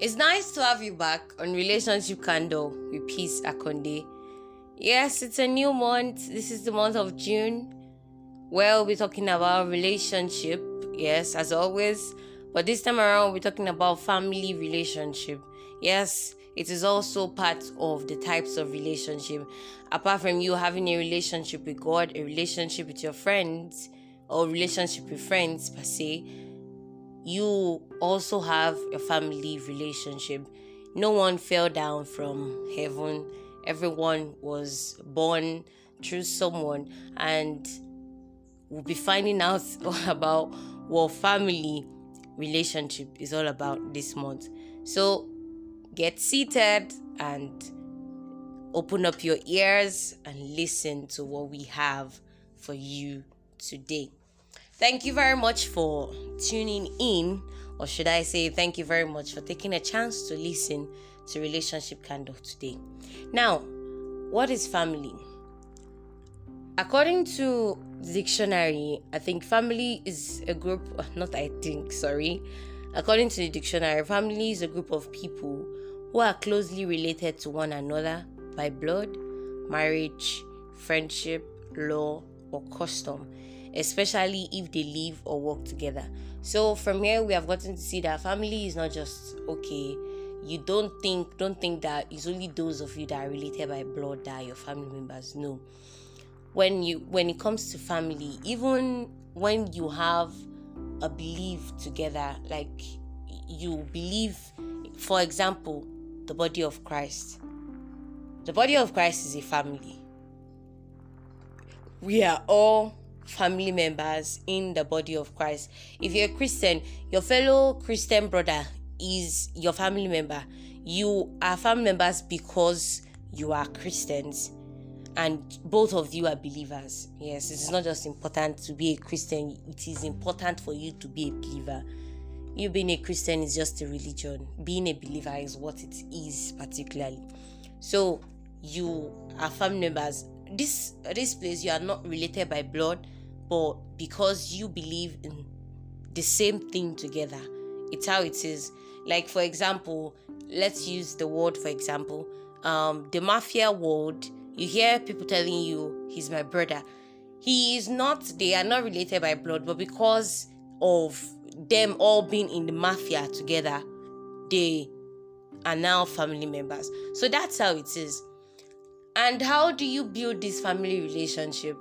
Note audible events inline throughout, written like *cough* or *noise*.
It's nice to have you back on Relationship Candle with Peace Akonde. Yes, it's a new month. This is the month of June. Well, we're talking about relationship, yes, as always. But this time around, we're talking about family relationship. Yes, it is also part of the types of relationship. Apart from you having a relationship with God, a relationship with your friends, or relationship with friends per se, you also have a family relationship. No one fell down from heaven. Everyone was born through someone, and we'll be finding out *laughs* about what family relationship is all about this month. So get seated and open up your ears and listen to what we have for you today. Thank you very much for tuning in, or should I say, thank you very much for taking a chance to listen to Relationship Candle today. Now, what is family? According to the dictionary, I think family is a group, *laughs* not I think, sorry. According to the dictionary, family is a group of people who are closely related to one another by blood, marriage, friendship, law, or custom especially if they live or work together. So from here we have gotten to see that family is not just okay. You don't think don't think that it's only those of you that are related by blood that your family members. No. When you when it comes to family, even when you have a belief together, like you believe, for example, the body of Christ. The body of Christ is a family. We are all family members in the body of Christ. If you're a Christian, your fellow Christian brother is your family member. You are family members because you are Christians and both of you are believers. Yes, it's not just important to be a Christian, it is important for you to be a believer. You being a Christian is just a religion, being a believer is what it is, particularly. So, you are family members. This this place you are not related by blood, but because you believe in the same thing together. It's how it is. Like for example let's use the word for example. Um the mafia world you hear people telling you he's my brother. He is not they are not related by blood but because of them all being in the mafia together they are now family members. So that's how it is and how do you build this family relationship?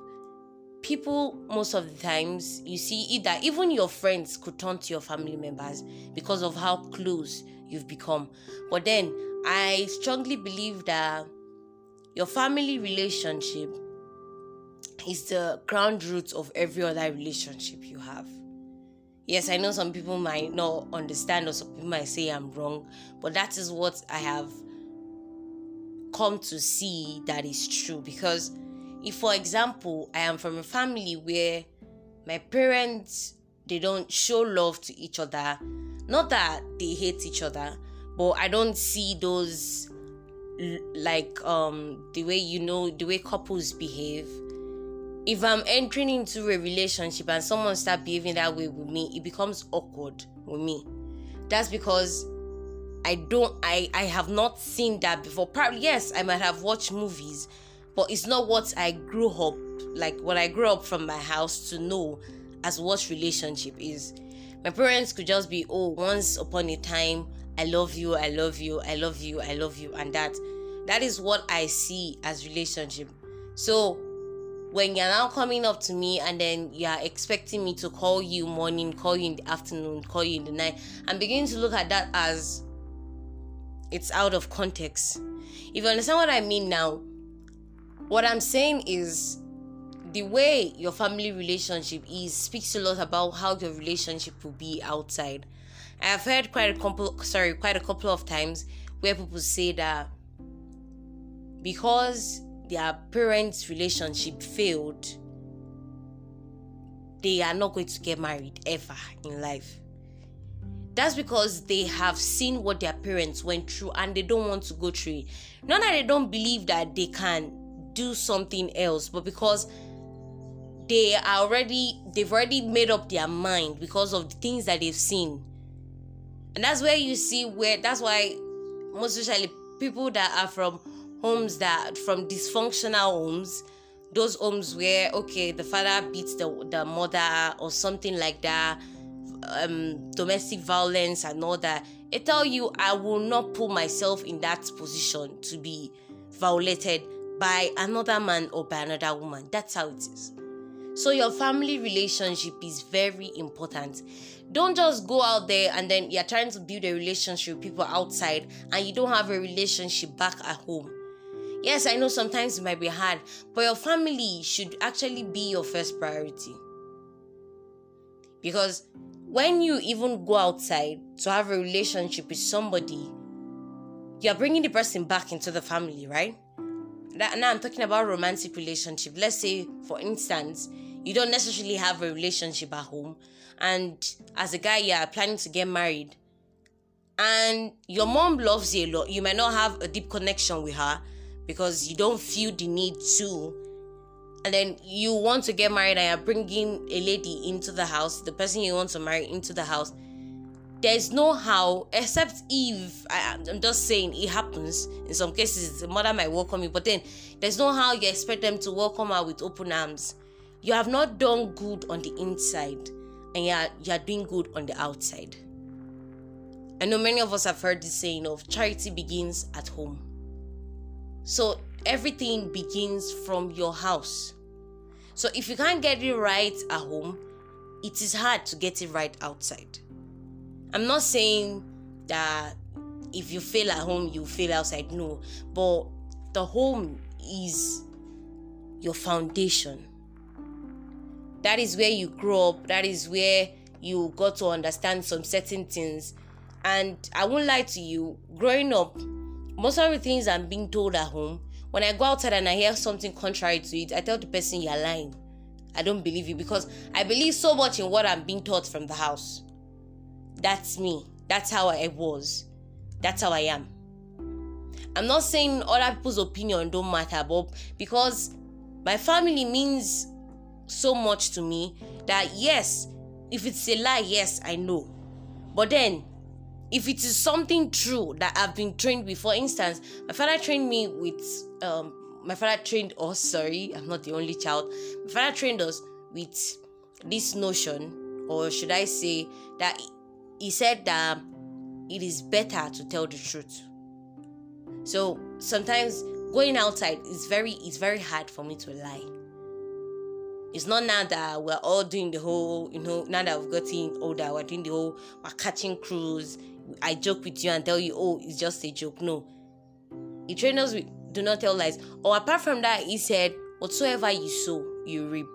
People most of the times you see either even your friends could turn to your family members because of how close you've become. But then i strongly believe that your family relationship is the ground root of every other relationship you have. Yes i know some people might not understand or some people might say i'm wrong but that is what i have come to see that is true. Because if for example i am from a family where my parents they don't show love to each other not that they hate each other but i don't see those like um the way you know the way couples behave. If i'm entering into a relationship and someone start behaving that way with me it becomes awkward with me. That's because i don't i i have not seen that before probably yes i might have watched movies but it's not what I grew up like what I grew up from my house to know as what relationship is. My parents could just be, oh, once upon a time, I love you, I love you, I love you, I love you, and that that is what I see as relationship. So when you're now coming up to me and then you're expecting me to call you morning, call you in the afternoon, call you in the night, I'm beginning to look at that as it's out of context. If you understand what I mean now, what I'm saying is the way your family relationship is speaks a lot about how your relationship will be outside. I have heard quite a couple sorry, quite a couple of times where people say that because their parents' relationship failed, they are not going to get married ever in life. That's because they have seen what their parents went through and they don't want to go through it. Not that they don't believe that they can do something else, but because they are already they've already made up their mind because of the things that they've seen and that's where you see where that's why most especially people that are from homes that from dysfunctional homes those homes where okay the father beats the, the mother or something like that um domestic violence and all that I tell you i will not put myself in that position to be violated by another man or by another woman. That's how it is. So your family relationship is very important. Don't just go out there and then you're trying to build a relationship with people outside and you don't have a relationship back at home. Yes, I know sometimes it might be hard, but your family should actually be your first priority. Because when you even go outside to have a relationship with somebody, you're bringing the person back into the family, right? That, now I'm talking about romantic relationship. Let's say, for instance, you don't necessarily have a relationship at home, and as a guy, you're planning to get married, and your mom loves you a lot. You might not have a deep connection with her, because you don't feel the need to and then you want to get married and you're bringing a lady into the house the person you want to marry into the house there's no how except if I, i'm just saying it happens. In some cases the mother might welcome you but then there's no how you expect them to welcome her with open arms. You have not done good on the inside and you're, you're doing good on the outside. I know many of us have heard the saying of charity begins at home. So everything begins from your house. So if you can't get it right at home, it is hard to get it right outside. I'm not saying that if you fail at home, you fail outside. No, but the home is your foundation. That is where you grow up. That is where you got to understand some certain things. And I won't lie to you, growing up, most of the things I'm being told at home, when I go outside and I hear something contrary to it, I tell the person you're lying. I don't believe you because I believe so much in what I'm being taught from the house. That's me. That's how I was. That's how I am. I'm not saying other people's opinion don't matter, but because my family means so much to me that yes, if it's a lie, yes, I know. But then if it is something true that I've been trained with, for instance, my father trained me with um my father trained us, sorry, I'm not the only child. My father trained us with this notion, or should I say that he said that it is better to tell the truth. So sometimes going outside is very it's very hard for me to lie. It's not now that we're all doing the whole, you know, now that we've gotten older, we're doing the whole, we're catching cruise, I joke with you and tell you, oh, it's just a joke. No. He trained us with do not tell lies. Or apart from that, he said, whatsoever you sow, you reap.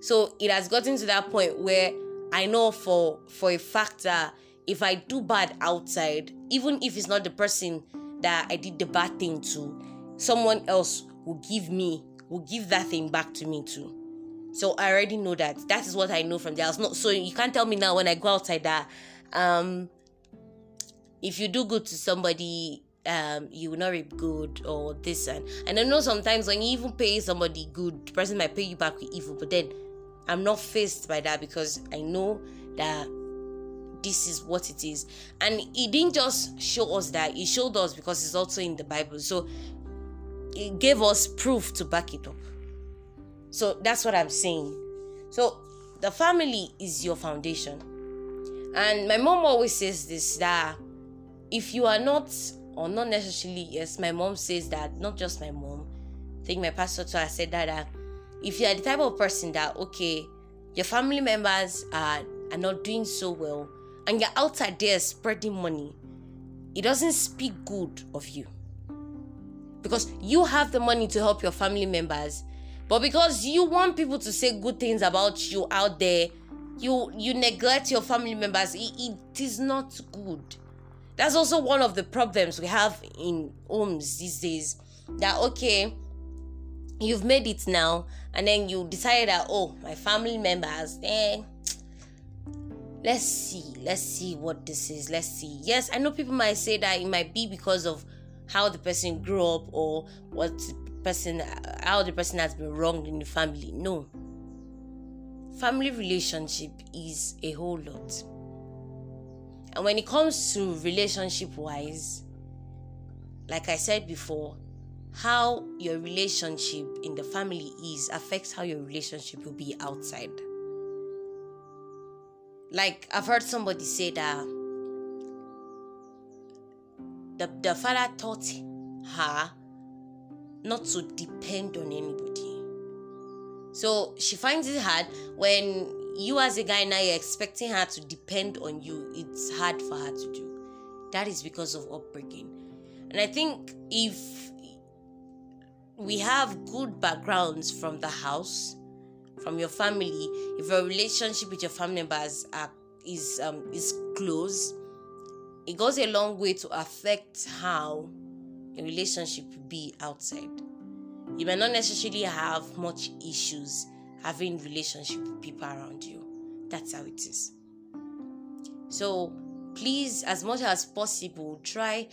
So it has gotten to that point where I know for for a fact that if I do bad outside, even if it's not the person that I did the bad thing to, someone else will give me, will give that thing back to me too. So I already know that. That is what I know from the house. So you can't tell me now when I go outside that um if you do good to somebody um you will not reap good or this and and I know sometimes when you even pay somebody good, the person might pay you back with evil, but then I'm not faced by that because I know that this is what it is. And he didn't just show us that, he showed us because it's also in the Bible. So he gave us proof to back it up. So that's what I'm saying. So the family is your foundation. And my mom always says this that if you are not or not necessarily yes my mom says that not just my mom i think my pastor too has said that, that if you are the type of person that okay your family members are are not doing so well and you're outside there spreading money it doesn't speak good of you because you have the money to help your family members but because you want people to say good things about you out there you you neglect your family members. It, it is not good. That's also one of the problems we have in homes these days. That okay you've made it now and then you decide that oh my family members eh let's see let's see what this is let's see. Yes i know people might say that it might be because of how the person grew up or what person how the person has been wronged in the family. No. Family relationship is a whole lot. And when it comes to relationship wise, like I said before, how your relationship in the family is affects how your relationship will be outside. Like I've heard somebody say that the, the father taught her not to depend on anybody. So she finds it hard when you as a guy now you're expecting her to depend on you. It's hard for her to do. That is because of upbringing. And I think if we have good backgrounds from the house, from your family, if your relationship with your family members are, is um, is close, it goes a long way to affect how your relationship be outside. You may not necessarily have much issues having relationship with people around you. That's how it is. So please, as much as possible, try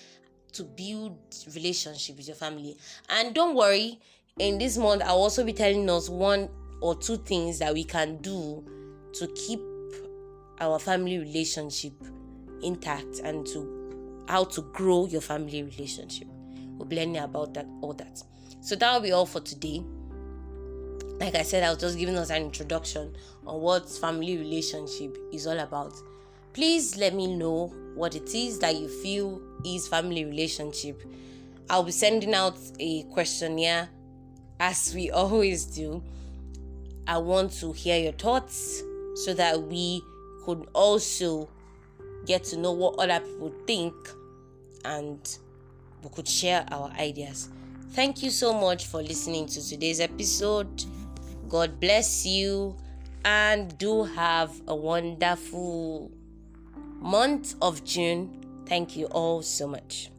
to build relationship with your family and don't worry in this month i'll also be telling us one or two things that we can do to keep our family relationship intact and to how to grow your family relationship we'll be learning about that all that. So that will be all for today. Like i said i was just giving us an introduction on what family relationship is all about. Please let me know what it is that you feel is family relationship. I'll be sending out a questionnaire as we *laughs* always do. I want to hear your thoughts so that we could also get to know what other people think and we could share our ideas thank you so much for listening to today's episode god bless you and do have a wonderful month of June. Thank you all so much.